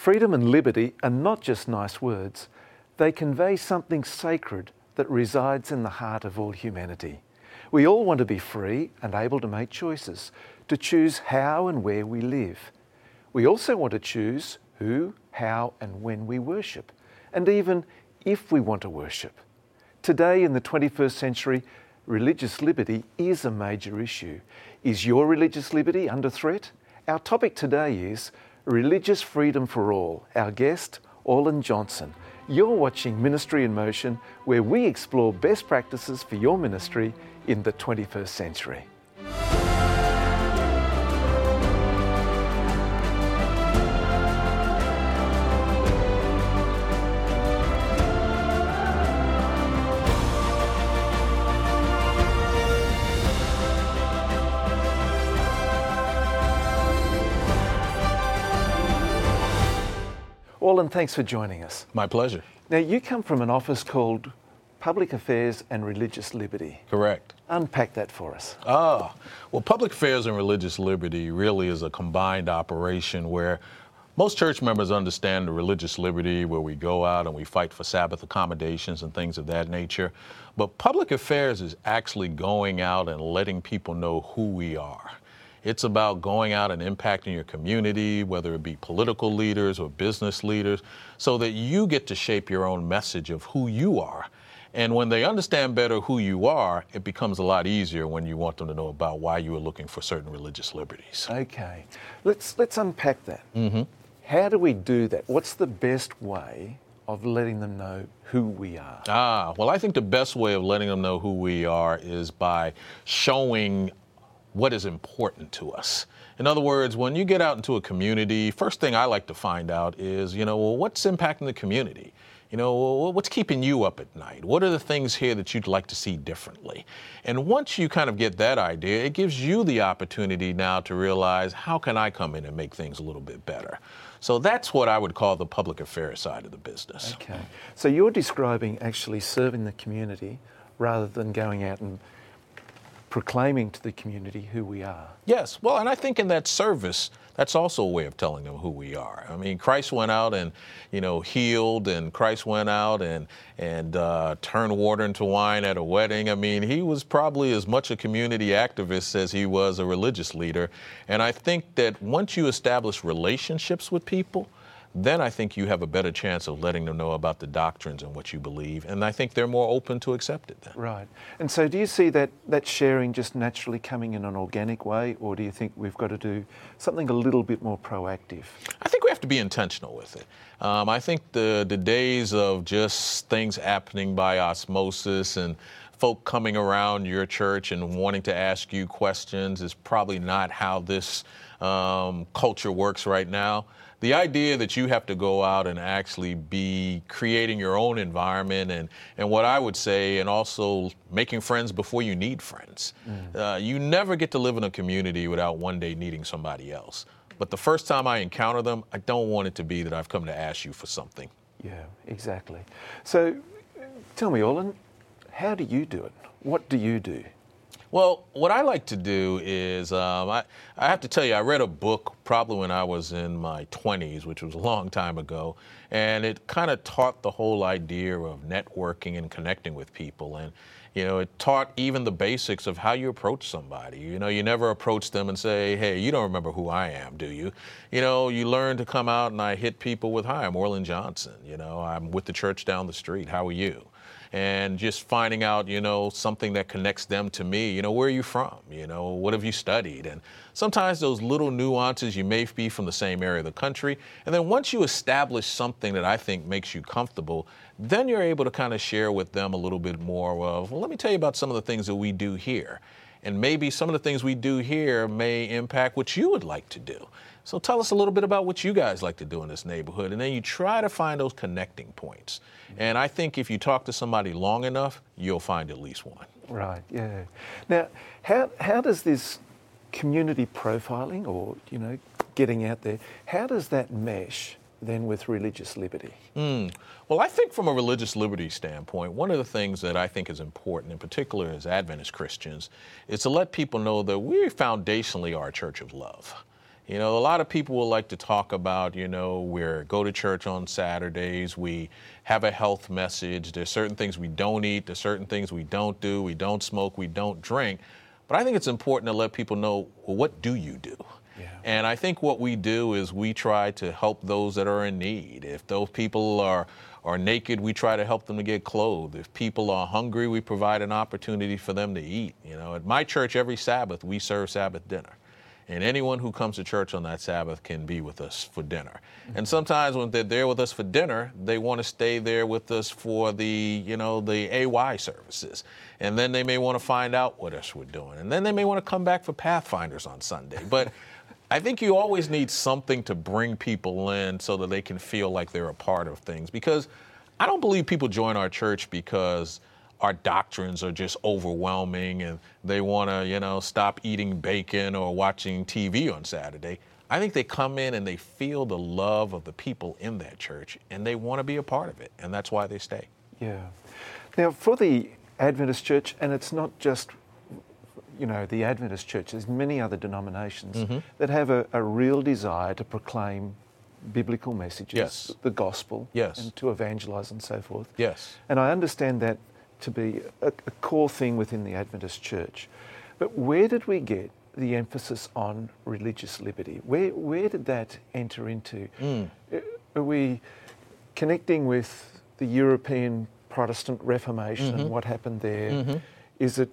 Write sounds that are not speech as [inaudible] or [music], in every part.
Freedom and liberty are not just nice words, they convey something sacred that resides in the heart of all humanity. We all want to be free and able to make choices, to choose how and where we live. We also want to choose who, how, and when we worship, and even if we want to worship. Today, in the 21st century, religious liberty is a major issue. Is your religious liberty under threat? Our topic today is Religious Freedom for All. Our guest, Orlan Johnson. You're watching Ministry in Motion, where we explore best practices for your ministry in the 21st century. Thanks for joining us. My pleasure. Now, you come from an office called Public Affairs and Religious Liberty. Correct. Unpack that for us. Ah, well, public affairs and religious liberty really is a combined operation where most church members understand the religious liberty where we go out and we fight for Sabbath accommodations and things of that nature. But public affairs is actually going out and letting people know who we are. It's about going out and impacting your community, whether it be political leaders or business leaders, so that you get to shape your own message of who you are. And when they understand better who you are, it becomes a lot easier when you want them to know about why you are looking for certain religious liberties. Okay, let's let's unpack that. Mm-hmm. How do we do that? What's the best way of letting them know who we are? Ah, well, I think the best way of letting them know who we are is by showing what is important to us. In other words, when you get out into a community, first thing I like to find out is, you know, well, what's impacting the community? You know, what's keeping you up at night? What are the things here that you'd like to see differently? And once you kind of get that idea, it gives you the opportunity now to realize how can I come in and make things a little bit better? So that's what I would call the public affairs side of the business. Okay. So you're describing actually serving the community rather than going out and proclaiming to the community who we are. Yes, well, and I think in that service, that's also a way of telling them who we are. I mean, Christ went out and, you know, healed, and Christ went out and and uh, turned water into wine at a wedding. I mean, he was probably as much a community activist as he was a religious leader. And I think that once you establish relationships with people, then I think you have a better chance of letting them know about the doctrines and what you believe. And I think they're more open to accept it then. Right. And so do you see that, that sharing just naturally coming in an organic way, or do you think we've got to do something a little bit more proactive? I think we have to be intentional with it. Um, I think the, the days of just things happening by osmosis and folk coming around your church and wanting to ask you questions is probably not how this um, culture works right now the idea that you have to go out and actually be creating your own environment and, and what I would say, and also making friends before you need friends. Mm. Uh, you never get to live in a community without one day needing somebody else. But the first time I encounter them, I don't want it to be that I've come to ask you for something. Yeah, exactly. So tell me, Orlan, how do you do it? What do you do? Well, what I like to do is um, I, I have to tell you, I read a book probably when I was in my 20s, which was a long time ago, and it kind of taught the whole idea of networking and connecting with people. And, you know, it taught even the basics of how you approach somebody. You know, you never approach them and say, hey, you don't remember who I am, do you? You know, you learn to come out and I hit people with, hi, I'm Orlan Johnson. You know, I'm with the church down the street. How are you? And just finding out, you know, something that connects them to me. You know, where are you from? You know, what have you studied? And sometimes those little nuances, you may be from the same area of the country. And then once you establish something that I think makes you comfortable, then you're able to kind of share with them a little bit more of, well, let me tell you about some of the things that we do here. And maybe some of the things we do here may impact what you would like to do. So tell us a little bit about what you guys like to do in this neighborhood. And then you try to find those connecting points. And I think if you talk to somebody long enough, you'll find at least one. Right, yeah. Now, how, how does this community profiling or, you know, getting out there, how does that mesh then with religious liberty? Mm. Well, I think from a religious liberty standpoint, one of the things that I think is important, in particular as Adventist Christians, is to let people know that we foundationally are a church of love. You know, a lot of people will like to talk about, you know, we go to church on Saturdays, we have a health message, there's certain things we don't eat, there's certain things we don't do, we don't smoke, we don't drink. But I think it's important to let people know, well, what do you do? Yeah. And I think what we do is we try to help those that are in need. If those people are are naked, we try to help them to get clothed. If people are hungry, we provide an opportunity for them to eat. You know, at my church every Sabbath we serve Sabbath dinner. And anyone who comes to church on that Sabbath can be with us for dinner. Mm-hmm. And sometimes when they're there with us for dinner, they want to stay there with us for the, you know, the AY services. And then they may want to find out what else we're doing. And then they may want to come back for Pathfinders on Sunday. But [laughs] I think you always need something to bring people in so that they can feel like they're a part of things. Because I don't believe people join our church because our doctrines are just overwhelming and they want to, you know, stop eating bacon or watching TV on Saturday. I think they come in and they feel the love of the people in that church and they want to be a part of it, and that's why they stay. Yeah. Now, for the Adventist church, and it's not just you know the Adventist church. There's many other denominations mm-hmm. that have a, a, real desire to proclaim biblical messages, yes. the gospel, yes. and to evangelize and so forth. Yes. And I understand that to be a, a core thing within the Adventist church. But where did we get the emphasis on religious liberty? Where, where did that enter into? Mm. Are we connecting with the European Protestant Reformation mm-hmm. and what happened there? Mm-hmm. Is it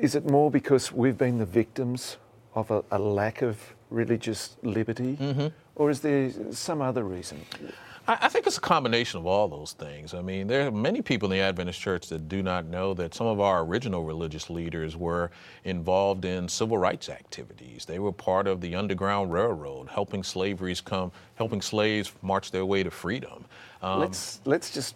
is it more because we've been the victims of a, a lack of religious liberty, mm-hmm. or is there some other reason? I, think it's a combination of all those things. I mean, there are many people in the Adventist church that do not know that some of our original religious leaders were involved in civil rights activities. They were part of the Underground Railroad, helping slaveries come, helping slaves march their way to freedom. Um, let's let's just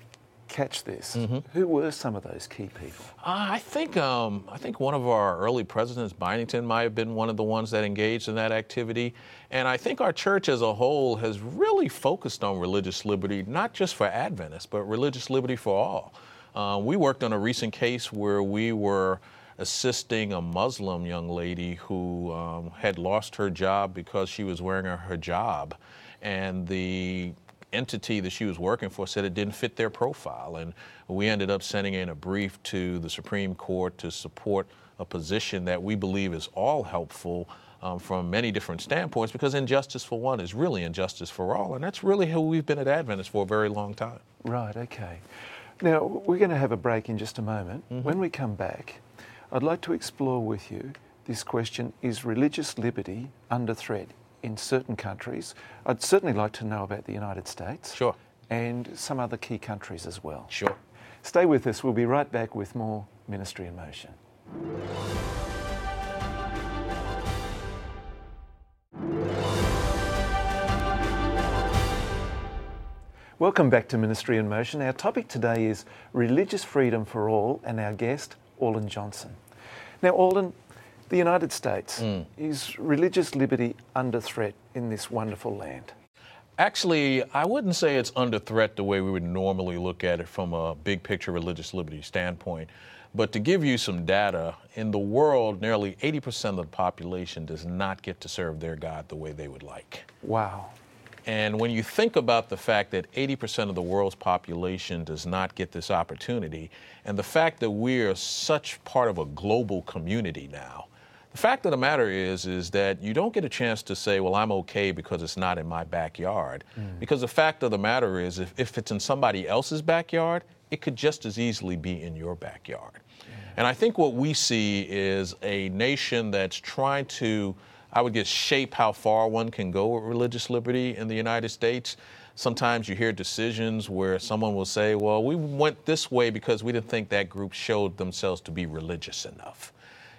catch this. Mm-hmm. Who were some of those key people? Uh, I think um, I think one of our early presidents, Byington, might have been one of the ones that engaged in that activity. And I think our church as a whole has really focused on religious liberty, not just for Adventists, but religious liberty for all. Uh, we worked on a recent case where we were assisting a Muslim young lady who um, had lost her job because she was wearing a hijab. And the entity that she was working for said it didn't fit their profile. And we ended up sending in a brief to the Supreme Court to support a position that we believe is all helpful um, from many different standpoints because injustice for one is really injustice for all. And that's really who we've been at Adventist for a very long time. Right, okay. Now, we're going to have a break in just a moment. Mm-hmm. When we come back, I'd like to explore with you this question is religious liberty under threat in certain countries. I'd certainly like to know about the United States. Sure. And some other key countries as well. Sure. Stay with us. We'll be right back with more Ministry in Motion. Welcome back to Ministry in Motion. Our topic today is religious freedom for all, and our guest, Orlan Johnson. Now, Orlan, the United States. Mm. Is religious liberty under threat in this wonderful land? Actually, I wouldn't say it's under threat the way we would normally look at it from a big picture religious liberty standpoint. But to give you some data, in the world, nearly 80% of the population does not get to serve their God the way they would like. Wow. And when you think about the fact that 80% of the world's population does not get this opportunity, and the fact that we are such part of a global community now, the fact of the matter is, is that you don't get a chance to say, well, I'm okay because it's not in my backyard. Mm. Because the fact of the matter is, if, if it's in somebody else's backyard, it could just as easily be in your backyard. Yeah. And I think what we see is a nation that's trying to, I would guess, shape how far one can go with religious liberty in the United States. Sometimes you hear decisions where someone will say, well, we went this way because we didn't think that group showed themselves to be religious enough.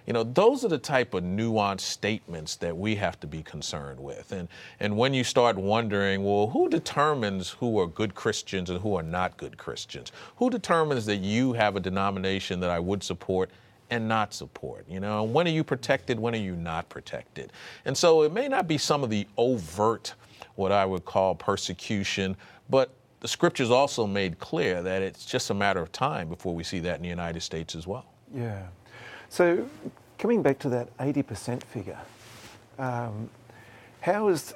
You know, those are the type of nuanced statements that we have to be concerned with. And, and when you start wondering, well, who determines who are good Christians and who are not good Christians? Who determines that you have a denomination that I would support and not support? You know, when are you protected? When are you not protected? And so it may not be some of the overt, what I would call persecution, but the scriptures also made clear that it's just a matter of time before we see that in the United States as well. Yeah. So, coming back to that 80% figure, um, How is,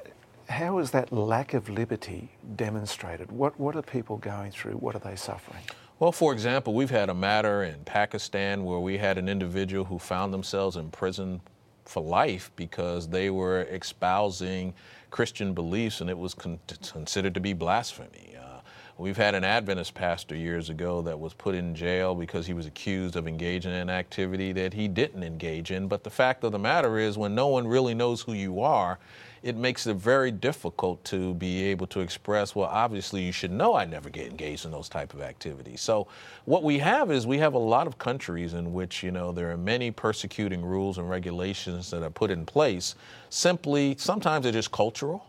how is that lack of liberty demonstrated? What, what are people going through? What are they suffering? Well, for example, we've had a matter in Pakistan where we had an individual who found themselves in prison for life because they were espousing Christian beliefs and it was con- considered to be blasphemy. Uh, we've had an Adventist pastor years ago that was put in jail because he was accused of engaging in an activity that he didn't engage in. But the fact of the matter is, when no one really knows who you are, it makes it very difficult to be able to express, well, obviously you should know I never get engaged in those type of activities. So what we have is we have a lot of countries in which, you know, there are many persecuting rules and regulations that are put in place. Simply, sometimes they're just cultural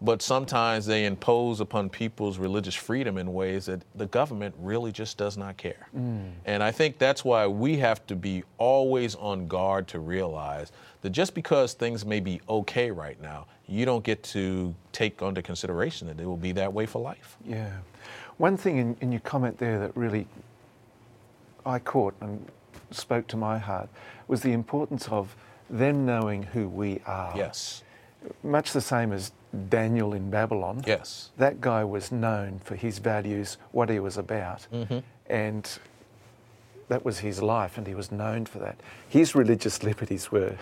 but sometimes they impose upon people's religious freedom in ways that the government really just does not care. Mm. And I think that's why we have to be always on guard to realize that just because things may be okay right now, you don't get to take under consideration that it will be that way for life. Yeah. One thing in, in your comment there that really I caught and spoke to my heart was the importance of them knowing who we are. Yes. Much the same as Daniel in Babylon. Yes. That guy was known for his values, what he was about. Mm-hmm. And that was his life, and he was known for that. His religious liberties were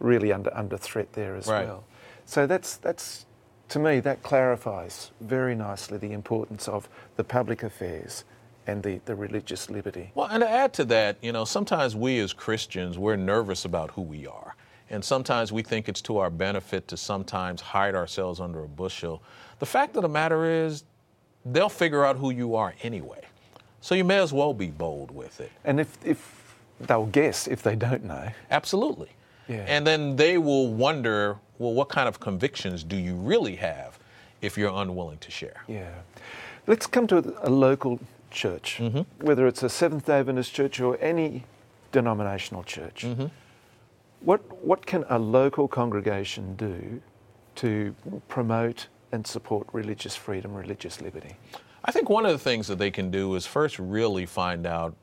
really under, under threat there as right. well. So that's, that's, to me, that clarifies very nicely the importance of the public affairs and the, the religious liberty. Well, and to add to that, you know, sometimes we as Christians, we're nervous about who we are. And sometimes we think it's to our benefit to sometimes hide ourselves under a bushel. The fact of the matter is, they'll figure out who you are anyway. So you may as well be bold with it. And if, if they'll guess if they don't know. Absolutely. Yeah. And then they will wonder, well, what kind of convictions do you really have if you're unwilling to share? Yeah. Let's come to a local church, mm-hmm. whether it's a Seventh day Adventist church or any denominational church. Mm-hmm. What, what can a local congregation do to promote and support religious freedom, religious liberty? I think one of the things that they can do is first really find out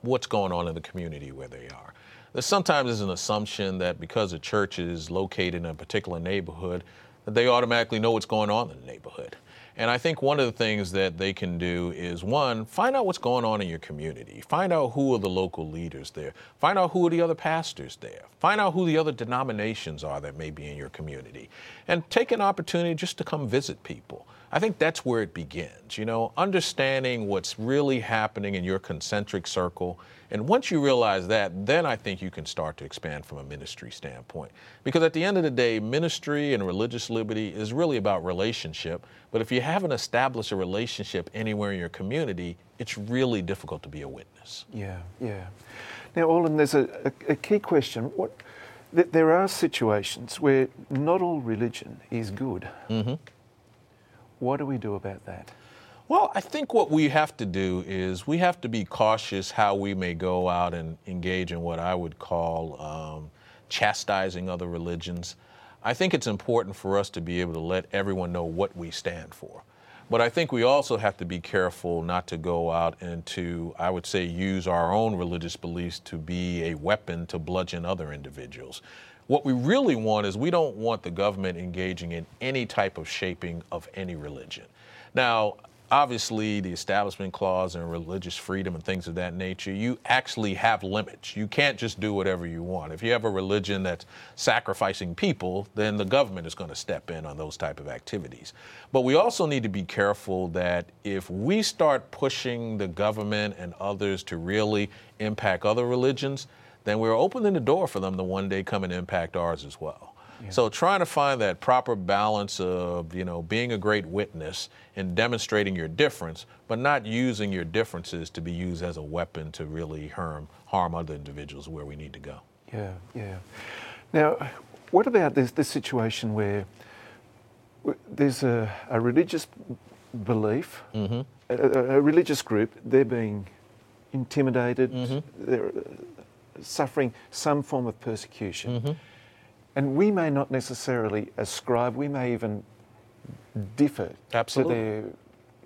what's going on in the community where they are. There's sometimes there's an assumption that because a church is located in a particular neighborhood, that they automatically know what's going on in the neighborhood. And I think one of the things that they can do is one, find out what's going on in your community. Find out who are the local leaders there. Find out who are the other pastors there. Find out who the other denominations are that may be in your community. And take an opportunity just to come visit people. I think that's where it begins, you know, understanding what's really happening in your concentric circle. And once you realize that, then I think you can start to expand from a ministry standpoint. Because at the end of the day, ministry and religious liberty is really about relationship. But if you haven't established a relationship anywhere in your community, it's really difficult to be a witness. Yeah, yeah. Now, Orlan, there's a, a, a key question. What, th- there are situations where not all religion is good. Mm-hmm. What do we do about that? Well, I think what we have to do is we have to be cautious how we may go out and engage in what I would call um, chastising other religions. I think it's important for us to be able to let everyone know what we stand for. But I think we also have to be careful not to go out and to, I would say, use our own religious beliefs to be a weapon to bludgeon other individuals. What we really want is we don't want the government engaging in any type of shaping of any religion. Now, obviously, the Establishment Clause and religious freedom and things of that nature, you actually have limits. You can't just do whatever you want. If you have a religion that's sacrificing people, then the government is going to step in on those type of activities. But we also need to be careful that if we start pushing the government and others to really impact other religions, then we're opening the door for them to one day come and impact ours as well. Yeah. So trying to find that proper balance of, you know, being a great witness and demonstrating your difference, but not using your differences to be used as a weapon to really harm harm other individuals where we need to go. Yeah, yeah. Now, what about this, this situation where there's a, a religious belief, mm-hmm. a, a, religious group, they're being intimidated, mm-hmm. they're suffering some form of persecution. Mm-hmm. And we may not necessarily ascribe, we may even differ Absolutely. to their,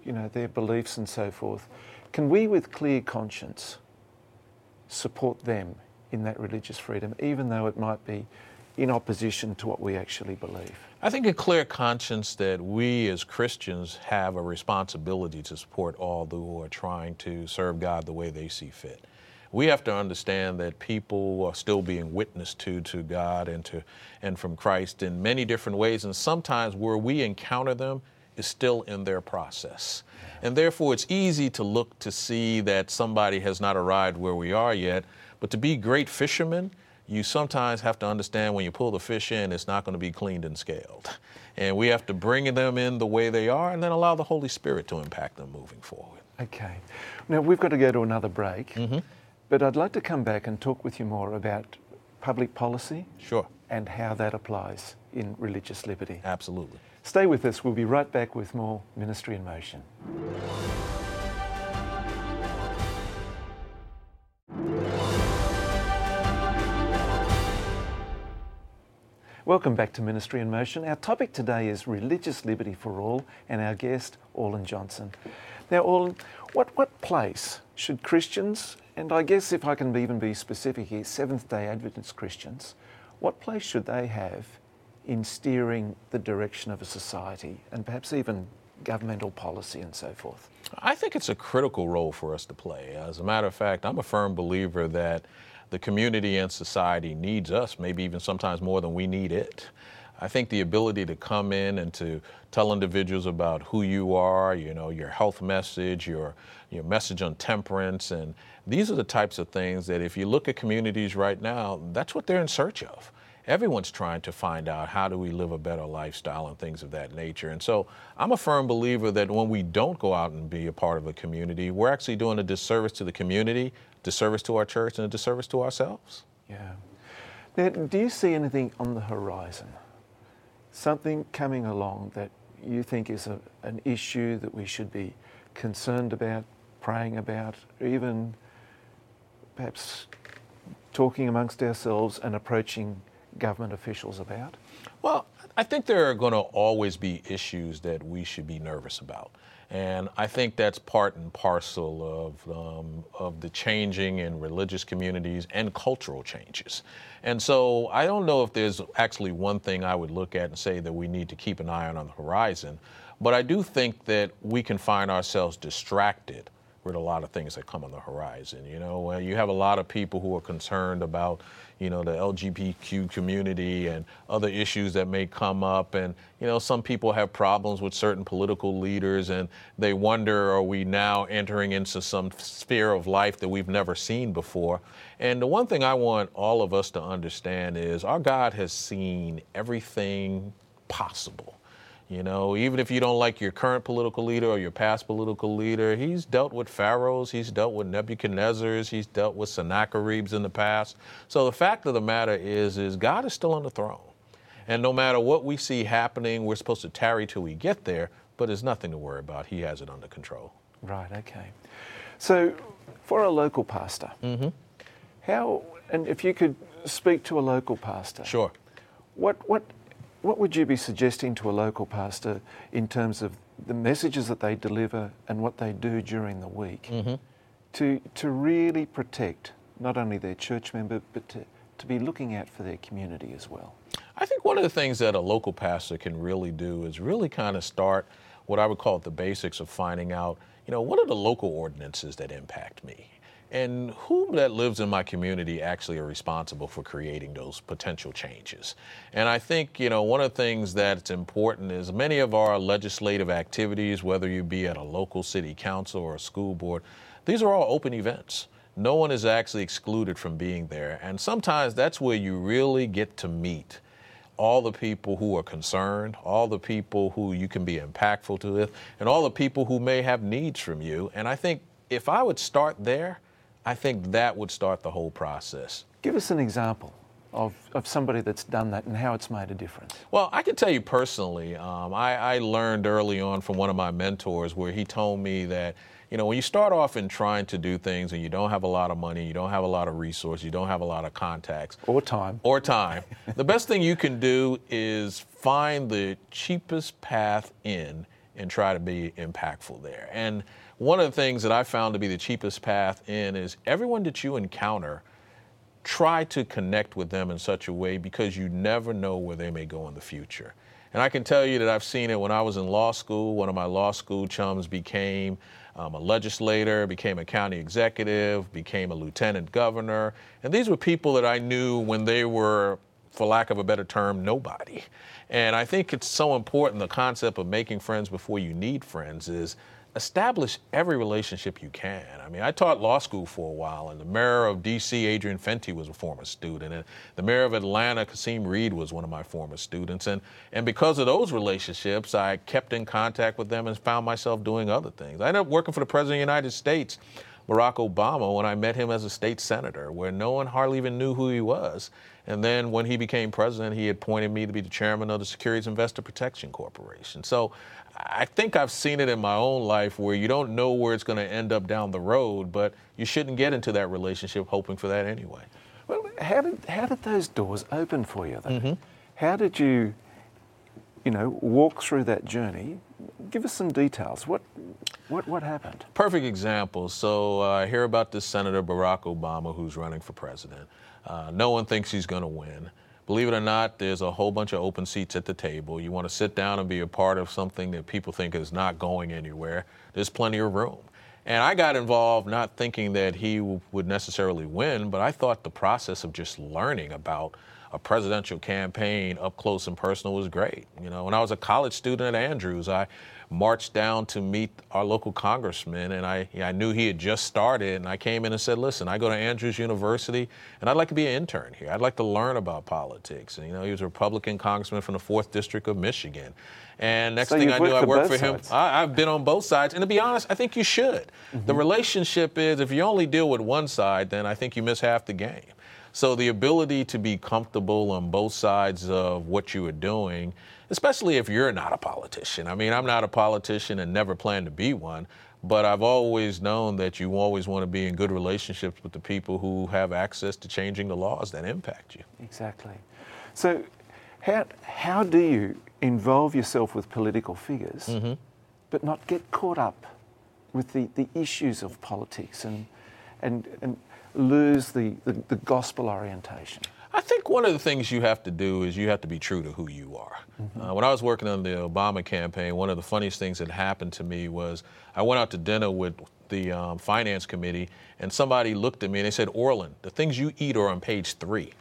you know, their beliefs and so forth. Can we, with clear conscience, support them in that religious freedom, even though it might be in opposition to what we actually believe? I think a clear conscience that we as Christians have a responsibility to support all who are trying to serve God the way they see fit. We have to understand that people are still being witnessed to to God and to and from Christ in many different ways, and sometimes where we encounter them is still in their process. And therefore, it's easy to look to see that somebody has not arrived where we are yet. But to be great fishermen, you sometimes have to understand when you pull the fish in, it's not going to be cleaned and scaled. And we have to bring them in the way they are and then allow the Holy Spirit to impact them moving forward. Okay. Now, we've got to go to another break, mm-hmm. But I'd like to come back and talk with you more about public policy. Sure. And how that applies in religious liberty. Absolutely. Stay with us. We'll be right back with more Ministry in Motion. Welcome back to Ministry in Motion. Our topic today is religious liberty for all, and our guest, Orlan Johnson. Now, Orlan, what, what place should Christians, and I guess if I can even be specific here, Seventh day Adventist Christians, what place should they have in steering the direction of a society and perhaps even governmental policy and so forth? I think it's a critical role for us to play. As a matter of fact, I'm a firm believer that the community and society needs us, maybe even sometimes more than we need it. I think the ability to come in and to tell individuals about who you are, you know, your health message, your your message on temperance, and these are the types of things that if you look at communities right now, that's what they're in search of. Everyone's trying to find out how do we live a better lifestyle and things of that nature. And so I'm a firm believer that when we don't go out and be a part of a community, we're actually doing a disservice to the community, disservice to our church, and a disservice to ourselves. Yeah. Now, do you see anything on the horizon? Something coming along that you think is a, an issue that we should be concerned about, praying about, even perhaps talking amongst ourselves and approaching government officials about? Well, I think there are going to always be issues that we should be nervous about. And I think that's part and parcel of, um, of the changing in religious communities and cultural changes. And so I don't know if there's actually one thing I would look at and say that we need to keep an eye on on the horizon, but I do think that we can find ourselves distracted with a lot of things that come on the horizon. You know, you have a lot of people who are concerned about you know, the LGBTQ community and other issues that may come up. And, you know, some people have problems with certain political leaders and they wonder, are we now entering into some sphere of life that we've never seen before? And the one thing I want all of us to understand is our God has seen everything possible. You know, even if you don't like your current political leader or your past political leader, he's dealt with pharaohs, he's dealt with Nebuchadnezzars, he's dealt with Sennacheribs in the past. So the fact of the matter is, is God is still on the throne. And no matter what we see happening, we're supposed to tarry till we get there, but there's nothing to worry about. He has it under control. Right, okay. So for a local pastor, mm-hmm. how, and if you could speak to a local pastor. Sure. What, what what would you be suggesting to a local pastor in terms of the messages that they deliver and what they do during the week mm-hmm. to, to really protect not only their church member, but to, to be looking out for their community as well? I think one of the things that a local pastor can really do is really kind of start what I would call the basics of finding out, you know, what are the local ordinances that impact me? And who that lives in my community actually are responsible for creating those potential changes. And I think, you know, one of the things that's important is many of our legislative activities, whether you be at a local city council or a school board, these are all open events. No one is actually excluded from being there. And sometimes that's where you really get to meet all the people who are concerned, all the people who you can be impactful to, and all the people who may have needs from you. And I think if I would start there, I think that would start the whole process. Give us an example of, of somebody that's done that and how it's made a difference. Well, I can tell you personally, um, I, I learned early on from one of my mentors where he told me that you know, when you start off in trying to do things and you don't have a lot of money, you don't have a lot of resources, you don't have a lot of contacts or time, or time, the best thing you can do is find the cheapest path in and try to be impactful there. And one of the things that I found to be the cheapest path in is everyone that you encounter try to connect with them in such a way because you never know where they may go in the future. And I can tell you that I've seen it when I was in law school. One of my law school chums became um, a legislator, became a county executive, became a lieutenant governor. And these were people that I knew when they were, for lack of a better term, nobody. And I think it's so important the concept of making friends before you need friends is establish every relationship you can. I mean, I taught law school for a while, and the mayor of D.C., Adrian Fenty, was a former student, and the mayor of Atlanta, Kasim Reed, was one of my former students. And, and because of those relationships, I kept in contact with them and found myself doing other things. I ended up working for the President of the United States. Barack Obama when I met him as a state senator, where no one hardly even knew who he was. And then when he became president, he appointed me to be the chairman of the Securities Investor Protection Corporation. So I think I've seen it in my own life where you don't know where it's going to end up down the road, but you shouldn't get into that relationship hoping for that anyway. Well, how did, how did those doors open for you, though? Mm-hmm. How did you, you know, walk through that journey? Give us some details. What, what, what happened? Perfect example. So uh, I hear about this Senator Barack Obama who's running for president. Uh, no one thinks he's going to win. Believe it or not, there's a whole bunch of open seats at the table. You want to sit down and be a part of something that people think is not going anywhere. There's plenty of room. And I got involved not thinking that he w- would necessarily win, but I thought the process of just learning about a presidential campaign up close and personal was great. You know, when I was a college student at Andrews, I marched down to meet our local congressman, and I, I knew he had just started. And I came in and said, "Listen, I go to Andrews University, and I'd like to be an intern here. I'd like to learn about politics." And you know, he was a Republican congressman from the fourth district of Michigan. And next so thing I knew, I worked for sides. him. I, have been on both sides, and to be honest, I think you should. Mm-hmm. The relationship is if you only deal with one side, then I think you miss half the game. So the ability to be comfortable on both sides of what you are doing especially if you're not a politician. I mean, I'm not a politician and never plan to be one, but I've always known that you always want to be in good relationships with the people who have access to changing the laws that impact you. Exactly. So, how, how do you involve yourself with political figures, mm-hmm. but not get caught up with the, the issues of politics and, and, and lose the, the, the gospel orientation? I think one of the things you have to do is you have to be true to who you are. Mm-hmm. Uh, when I was working on the Obama campaign, one of the funniest things that happened to me was I went out to dinner with the um, finance committee, and somebody looked at me and they said, Orlan, the things you eat are on page three.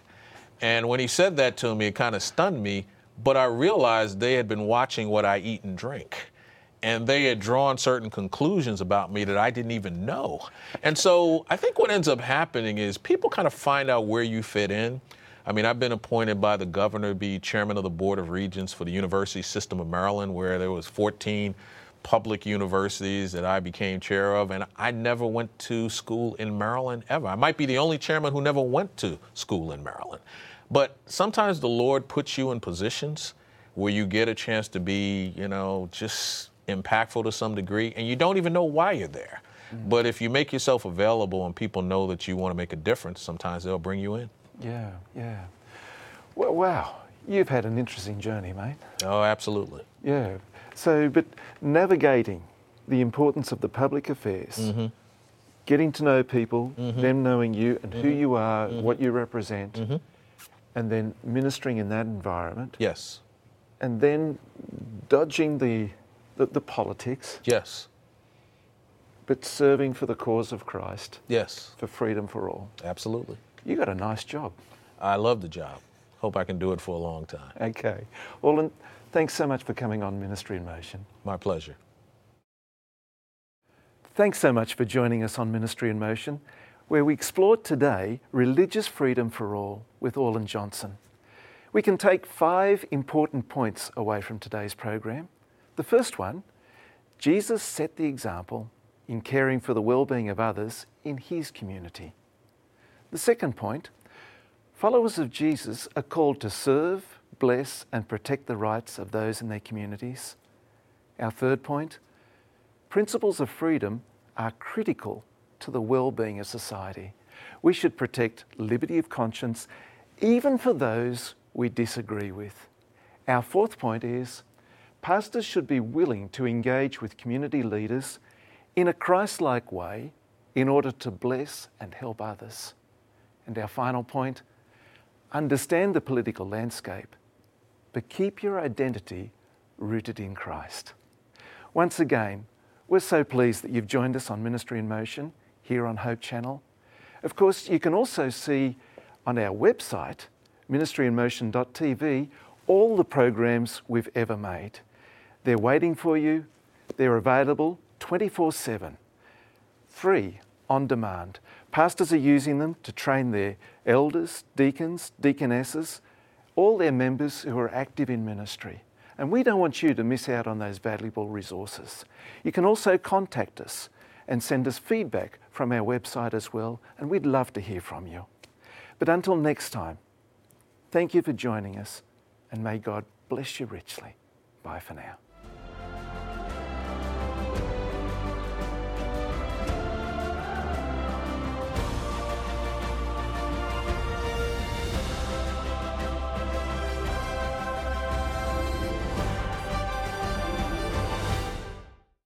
And when he said that to me, it kind of stunned me, but I realized they had been watching what I eat and drink and they had drawn certain conclusions about me that I didn't even know. And so I think what ends up happening is people kind of find out where you fit in. I mean, I've been appointed by the governor to be chairman of the board of regents for the University System of Maryland, where there was 14 public universities that I became chair of, and I never went to school in Maryland ever. I might be the only chairman who never went to school in Maryland. But sometimes the Lord puts you in positions where you get a chance to be, you know, just impactful to some degree, and you don't even know why you're there. Mm-hmm. But if you make yourself available and people know that you want to make a difference, sometimes they'll bring you in. Yeah, yeah. Well, wow, you've had an interesting journey, mate. Oh, absolutely. Yeah. So, but navigating the importance of the public affairs, mm-hmm. getting to know people, mm-hmm. them knowing you and mm-hmm. who you are, mm-hmm. what you represent, mm-hmm. and then ministering in that environment. Yes. And then dodging the, the, the politics. Yes. But serving for the cause of Christ. Yes. For freedom for all. Absolutely. You got a nice job. I love the job. Hope I can do it for a long time. Okay. Well, thanks so much for coming on Ministry in Motion. My pleasure. Thanks so much for joining us on Ministry in Motion, where we explored today religious freedom for all with Orlan Johnson. We can take five important points away from today's program. The first one Jesus set the example in caring for the well-being of others in his community. The second point followers of Jesus are called to serve, bless, and protect the rights of those in their communities. Our third point principles of freedom are critical to the well being of society. We should protect liberty of conscience even for those we disagree with. Our fourth point is pastors should be willing to engage with community leaders in a Christ like way in order to bless and help others. And our final point understand the political landscape, but keep your identity rooted in Christ. Once again, we're so pleased that you've joined us on Ministry in Motion here on Hope Channel. Of course, you can also see on our website, ministryinmotion.tv, all the programs we've ever made. They're waiting for you, they're available 24 7, free, on demand. Pastors are using them to train their elders, deacons, deaconesses, all their members who are active in ministry. And we don't want you to miss out on those valuable resources. You can also contact us and send us feedback from our website as well, and we'd love to hear from you. But until next time, thank you for joining us, and may God bless you richly. Bye for now.